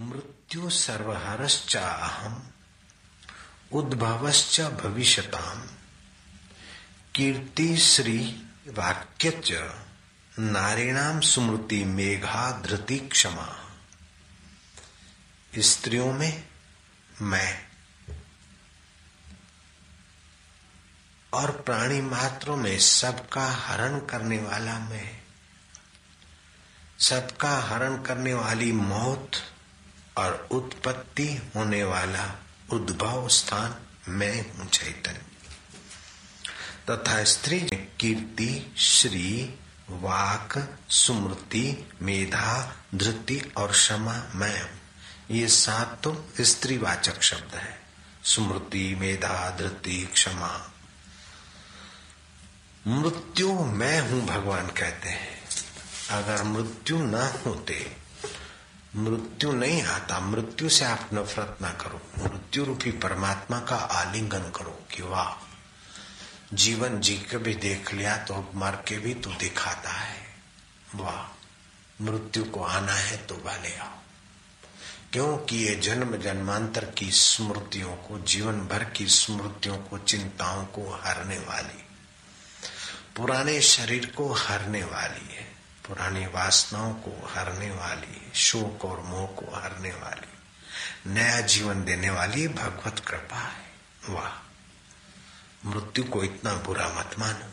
मृत्यु सर्वहरश्च अहम, उद्भवश्च भविष्यताम। कीर्ति श्री वाक्य नारीणाम सुमृति मेघा धृति क्षमा स्त्रियों में मैं और प्राणी मात्रों में सबका हरण करने वाला मैं, सबका हरण करने वाली मौत और उत्पत्ति होने वाला उद्भव स्थान मैं हूँ चैतन्य। तथा स्त्री कीर्ति, श्री, वाक, सुमृति, मेधा, धृति और क्षमा मैं हूँ। ये सात स्त्रीवाचक शब्द है। सुमृति, मेधा, धृति, क्षमा। मृत्यु मैं हूँ, भगवान कहते हैं। अगर मृत्यु ना होते मृत्यु नहीं आता। मृत्यु से आप नफरत ना करो। मृत्यु रूपी परमात्मा का आलिंगन करो कि वाह, जीवन जी के भी देख लिया तो अब मर के भी तो दिखाता है। वाह, मृत्यु को आना है तो भले आओ। क्योंकि ये जन्म जन्मांतर की स्मृतियों को, जीवन भर की स्मृतियों को, चिंताओं को हरने वाली, पुराने शरीर को हरने वाली है। पुरानी वासनाओं को हरने वाली, शोक और मोह को हरने वाली, नया जीवन देने वाली भगवत कृपा है। वाह। मृत्यु को इतना बुरा मत मानो।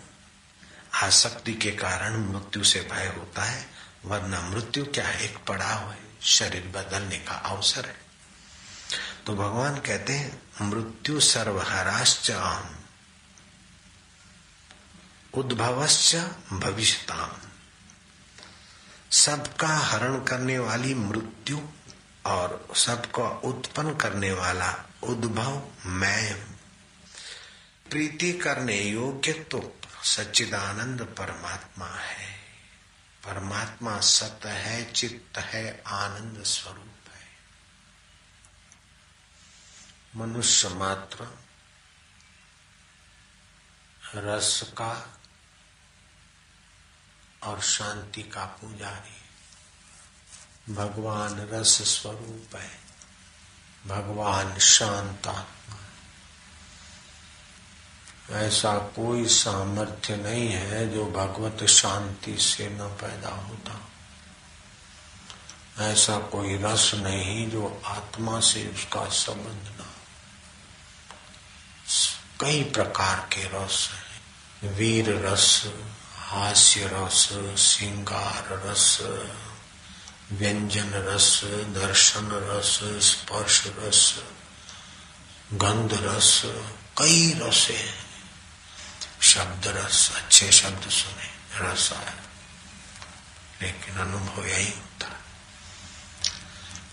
आसक्ति के कारण मृत्यु से भय होता है, वरना मृत्यु क्या एक पड़ाव है। शरीर बदलने का अवसर है। तो भगवान कहते हैं, मृत्यु सर्वहराश्च आम, उद्भवश्च भविष्यताम। सबका हरण करने वाली मृत्यु और सबको उत्पन्न करने वाला उद्भव मैं प्रीति करने योग्य तो सच्चिदानंद परमात्मा है। परमात्मा सत है, चित्त है, आनंद स्वरूप है। मनुष्य मात्र रस का और शांति का पुजारी। भगवान रस स्वरूप है। भगवान शांत आत्मा ऐसा कोई सामर्थ्य नहीं है जो भगवत शांति से न पैदा होता। ऐसा कोई रस नहीं जो आत्मा से उसका संबंध न कई प्रकार के रस हैं। वीर रस हास्य रस श्रृंगार रस व्यंजन रस दर्शन रस स्पर्श रस गंध रस कई रस हैं। शब्द रस अच्छे शब्द सुने, रस आया। लेकिन अनुभव यही होता।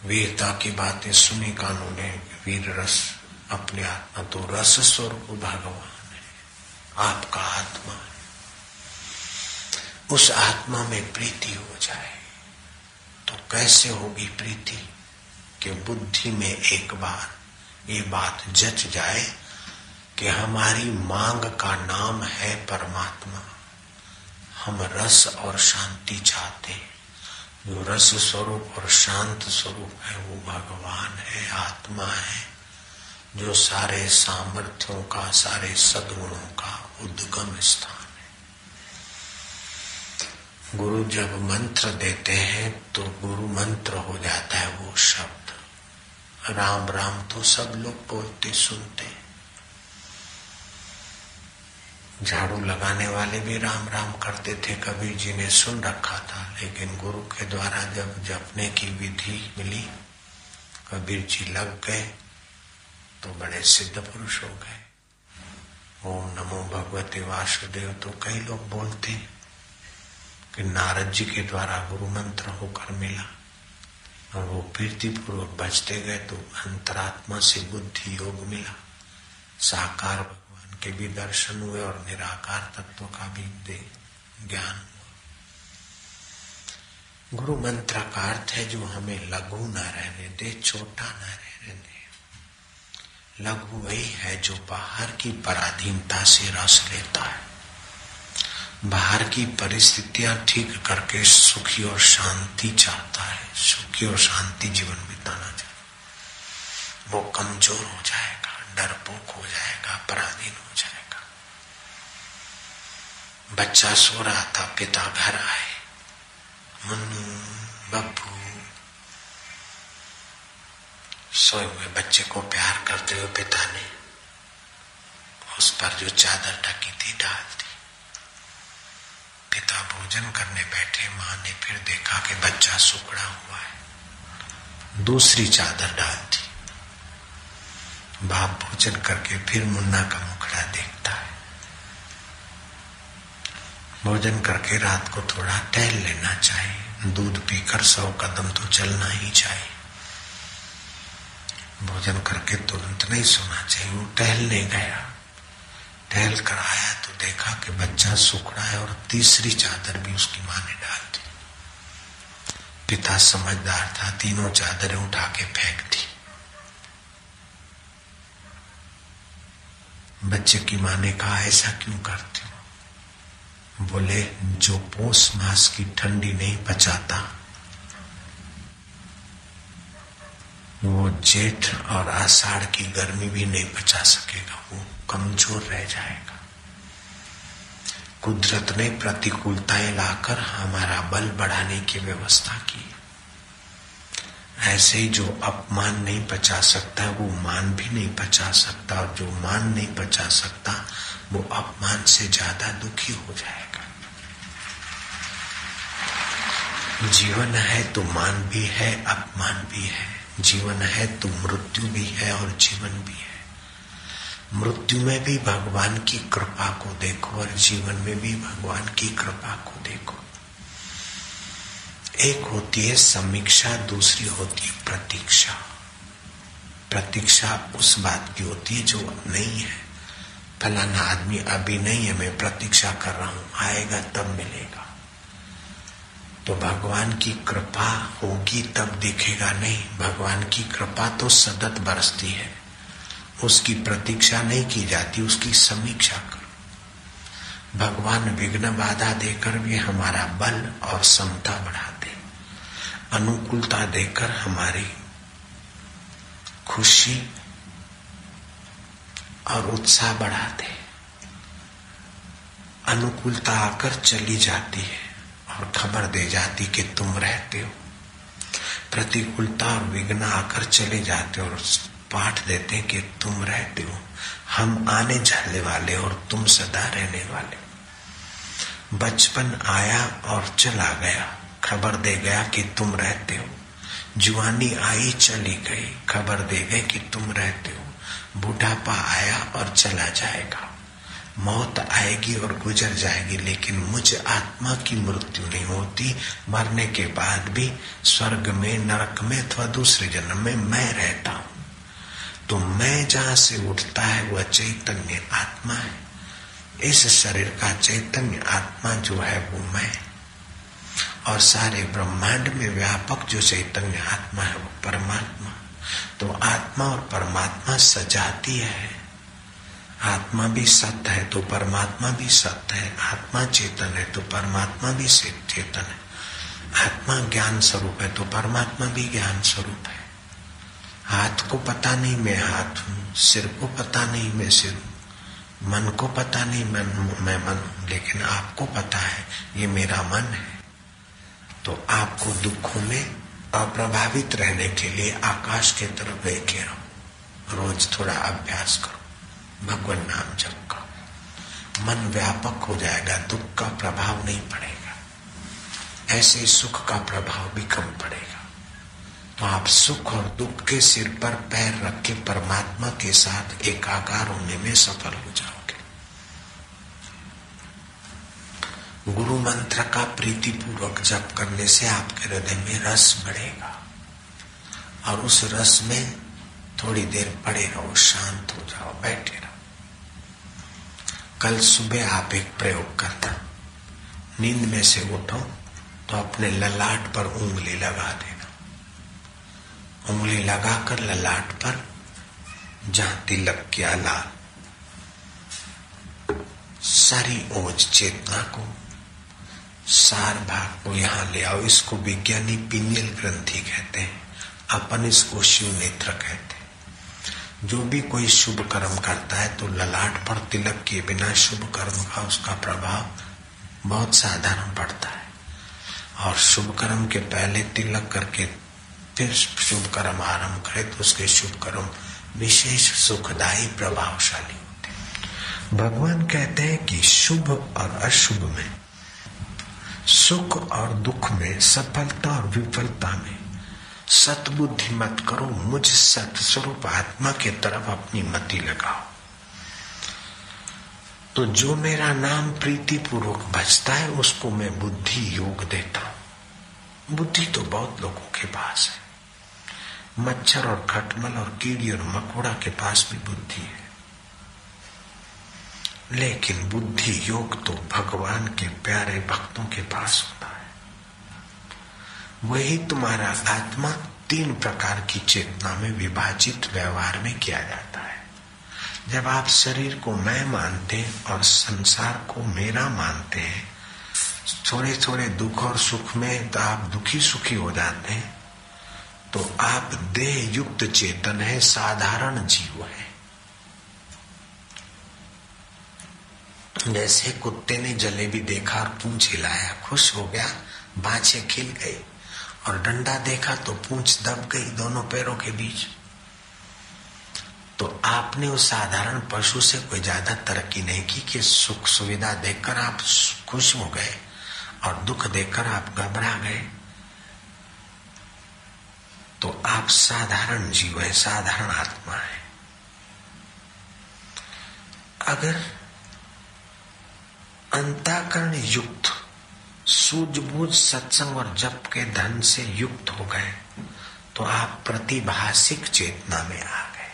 वीरता की बातें सुनी कानों ने, वीर रस अपने आत्मा तो रस स्वरूप भगवान है, आपका आत्मा है। उस आत्मा में प्रीति हो जाए तो कैसे होगी प्रीति? कि बुद्धि में एक बार ये बात जच जाए कि हमारी मांग का नाम है परमात्मा। हम रस और शांति चाहते हैं। जो रस स्वरूप और शांत स्वरूप है, वो भगवान है, आत्मा है। जो सारे सामर्थ्यों का, सारे सदगुणों का उद्गम स्थान गुरु जब मंत्र देते हैं तो गुरु मंत्र हो जाता है वो शब्द। राम राम तो सब लोग बोलते, सुनते। झाड़ू लगाने वाले भी राम राम करते थे, कबीर जी ने सुन रखा था। लेकिन गुरु के द्वारा जब जपने की विधि मिली, कबीर जी लग गए तो बड़े सिद्ध पुरुष हो गए। ओम नमो भगवते वासुदेव तो कई लोग बोलते हैं। कि नारद जी के द्वारा गुरु मंत्र होकर मिला। और वो प्रीति पूर्वक बचते गए तो अंतरात्मा से बुद्धि योग मिला। साकार भगवान के भी दर्शन हुए और निराकार तत्व का भी ज्ञान हुआ। गुरु मंत्र का अर्थ है जो हमें लघु न रहने दे, छोटा न रहने दे। लघु वही है जो बाहर की पराधीनता से रस लेता है। बाहर की परिस्थितियाँ ठीक करके सुखी और शांति चाहता है। सुखी और शांति जीवन बिताना चाहता वो कमज़ोर हो जाएगा, डरपोक हो जाएगा, पराधीन हो जाएगा। बच्चा सो रहा था, पिता घर आए। मुन्नू, बब्बू, सोए हुए बच्चे को प्यार करते हुए पिता ने उस पर जो चादर ढकी थी, डाल दी। भोजन करने बैठे, माँ ने फिर देखा कि बच्चा सुखड़ा हुआ है। दूसरी चादर डाल दी। बाप भोजन करके फिर मुन्ना का मुखड़ा देखता है। भोजन करके रात को थोड़ा टहल लेना चाहिए दूध पीकर सौ कदम तो चलना ही चाहिए भोजन करके तुरंत नहीं सोना चाहिए, वो टहलने गया। टहल कर आया तो देखा कि बच्चा सुखड़ा है और तीसरी चादर भी उसकी माँ ने डाल दी। पिता समझदार था, तीनों चादरें उठा के फेंक दी। बच्चे की माँ ने कहा, ऐसा क्यों करती हो? बोले, जो पोस मास की ठंडी नहीं पचाता वो जेठ और आषाढ़ की गर्मी भी नहीं बचा सकेगा, वो कमज़ोर रह जाएगा। कुदरत ने प्रतिकूलताएँ लाकर हमारा बल बढ़ाने की व्यवस्था की। ऐसे ही जो अपमान नहीं बचा सकता, वो मान भी नहीं बचा सकता, और जो मान नहीं बचा सकता, वो अपमान से ज़्यादा दुखी हो जाएगा। जीवन है तो मान भी है, अपमान भी है। जीवन है तो मृत्यु भी है और जीवन भी है। मृत्यु में भी भगवान की कृपा को देखो और जीवन में भी भगवान की कृपा को देखो। एक होती है समीक्षा, दूसरी होती है प्रतीक्षा। प्रतीक्षा उस बात की होती है जो नहीं है। फलाना आदमी अभी नहीं है, मैं प्रतीक्षा कर रहा हूँ, आएगा तब मिलेगा। तो भगवान की कृपा होगी तब दिखेगा नहीं। भगवान की कृपा तो सतत बरसती है। उसकी प्रतीक्षा नहीं की जाती, उसकी समीक्षा करो। भगवान विघ्न बाधा देकर भी हमारा बल और समता बढ़ाते। अनुकूलता देकर हमारी खुशी और उत्साह बढ़ाते। अनुकूलता आकर चली जाती है। और खबर दे जाती कि तुम रहते हो। प्रतिकूलता और विघ्न आकर चले जाते और पाठ देते कि तुम रहते हो। हम आने जाने वाले और तुम सदा रहने वाले बचपन आया और चला गया। खबर दे गया कि तुम रहते हो। जुआनी आई चली गई। खबर दे गए कि तुम रहते हो। बुढ़ापा आया और चला जाएगा। मौत आएगी और गुजर जाएगी, लेकिन मुझ आत्मा की मृत्यु नहीं होती। मरने के बाद भी स्वर्ग में, नरक में अथवा दूसरे जन्म में मैं रहता हूँ। तो मैं जहाँ से उठता है, वह चैतन्य आत्मा है। इस शरीर का चैतन्य आत्मा जो है, वो मैं। और सारे ब्रह्मांड में व्यापक जो चैतन्य आत्मा है, वो परमात्मा। तो आत्मा और परमात्मा सजाती है। आत्मा भी सत्य है तो परमात्मा भी सत्य है। आत्मा चेतन है तो परमात्मा भी चेतन है। आत्मा ज्ञान स्वरूप है तो परमात्मा भी ज्ञान स्वरूप है। हाथ को पता नहीं मैं हाथ हूँ, सिर को पता नहीं मैं सिर हूँ, मन को पता नहीं मैं मैं मन हूँ, लेकिन आपको पता है ये मेरा मन है। तो आपको दुखों में अप्रभावित रहने के लिए आकाश के तरफ़ देखे रहो। रोज थोड़ा अभ्यास करो। भगवान नाम जप का मन व्यापक हो जाएगा, दुख का प्रभाव नहीं पड़ेगा। ऐसे सुख का प्रभाव भी कम पड़ेगा। तो आप सुख और दुख के सिर पर पैर रख के परमात्मा के साथ एकाकार होने में सफल हो जाओगे। गुरु मंत्र का प्रीति पूर्वक जप करने से आपके हृदय में रस बढ़ेगा। और उस रस में थोड़ी देर पड़े रहो, शांत हो जाओ, बैठे रहो। कल सुबह आप एक प्रयोग करना। नींद में से उठो तो अपने ललाट पर उंगली लगा देना। उंगली लगाकर ललाट पर जहाँ तिलक किया लाल। सारी ओज चेतना को, सार भाग को यहाँ ले आओ। इसको विज्ञानी पिनियल ग्रंथि कहते हैं, अपन इसको शिव नेत्र कहते हैं। जो भी कोई शुभ कर्म करता है तो ललाट पर तिलक किए बिना शुभ कर्म का उसका प्रभाव बहुत साधारण पड़ता है। और शुभ कर्म के पहले तिलक करके फिर शुभ कर्म आरंभ करे तो उसके शुभ कर्म विशेष सुखदायी प्रभावशाली होते भगवान कहते हैं कि शुभ और अशुभ में सुख और दुख में सफलता और विफलता में सतबुद्धि मत करो, मुझ सत स्वरूप आत्मा के तरफ़ अपनी मति लगाओ। तो जो मेरा नाम प्रीति पूर्वक भजता है, उसको मैं बुद्धि योग देता हूँ। बुद्धि तो बहुत लोगों के पास है। मच्छर और खटमल और कीड़ी और मकोड़ा के पास भी बुद्धि है। लेकिन बुद्धि योग तो भगवान के प्यारे भक्तों के पास होता है। वही तुम्हारा आत्मा तीन प्रकार की चेतना में विभाजित व्यवहार में किया जाता है। जब आप शरीर को मैं मानते और संसार को मेरा मानते हैं थोड़े थोड़े दुख और सुख में तो आप दुखी सुखी हो जाते हैं तो आप देह युक्त चेतन है, साधारण जीव है। जैसे कुत्ते ने जलेबी देखा और पूंछ हिलाया, खुश हो गया, बाछे खिल गई। और डंडा देखा तो पूंछ दब गई दोनों पैरों के बीच। तो आपने उस साधारण पशु से कोई ज़्यादा तरक्की नहीं की कि सुख सुविधा देखकर आप खुश हो गए और दुख देखकर आप घबरा गए। तो आप साधारण जीव है, साधारण आत्मा है। अगर अंताकरण युक्त सूझबूझ सत्संग और जप के धन से युक्त हो गए तो आप प्रतिभाषिक चेतना में आ गए।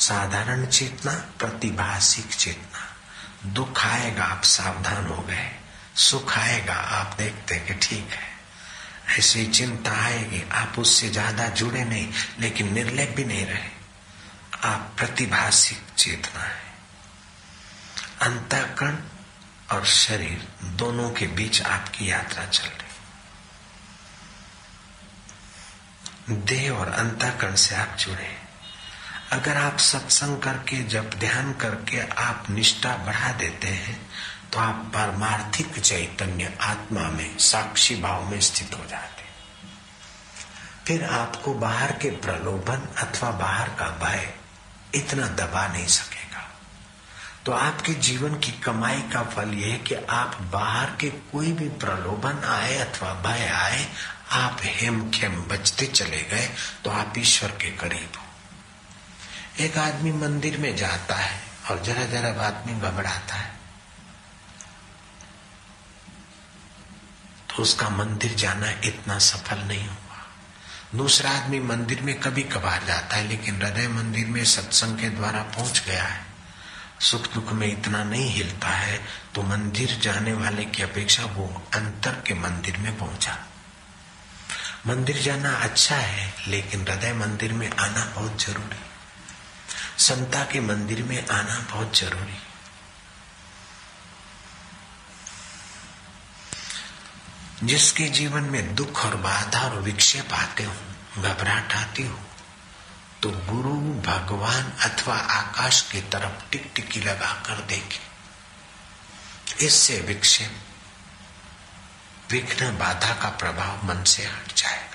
साधारण चेतना प्रतिभाषिक चेतना। दुख आएगा, आप सावधान हो गए। सुख आएगा, आप देखते कि ठीक है। ऐसी चिंता आएगी, आप उससे ज़्यादा जुड़े नहीं, लेकिन निर्लेप भी नहीं रहे। आप प्रतिभाषिक चेतना है। अंतकरण और शरीर दोनों के बीच आपकी यात्रा चल रही देह और अंतकरण से आप जुड़े अगर आप सत्संग करके, जब ध्यान करके आप निष्ठा बढ़ा देते हैं तो आप परमार्थिक चैतन्य आत्मा में, साक्षी भाव में स्थित हो जाते फिर आपको बाहर के प्रलोभन अथवा बाहर का भय इतना दबा नहीं सकेगा तो आपके जीवन की कमाई का फल यह है कि आप बाहर के कोई भी प्रलोभन आए अथवा भय आए, आप हेम खेम बचते चले गए तो आप ईश्वर के करीब हो। एक आदमी मंदिर में जाता है और जरा जरा आदमी घबराता है। तो उसका मंदिर जाना इतना सफल नहीं हुआ। दूसरा आदमी मंदिर में कभी कभार जाता है, लेकिन हृदय मंदिर में सत्संग के द्वारा पहुँच गया है। सुख दुख में इतना नहीं हिलता है तो मंदिर जाने वाले की अपेक्षा वो अंतर के मंदिर में पहुँचा। मंदिर जाना अच्छा है, लेकिन हृदय मंदिर में आना बहुत ज़रूरी। संता के मंदिर में आना बहुत ज़रूरी। जिसके जीवन में दुख और बाधा और विक्षेप आते हो, घबराहट आती हो तो गुरु भगवान अथवा आकाश की तरफ़ टिकटिकी लगाकर लगा कर देखे। इससे विक्षेप, विघ्न बाधा का प्रभाव मन से हट जाए।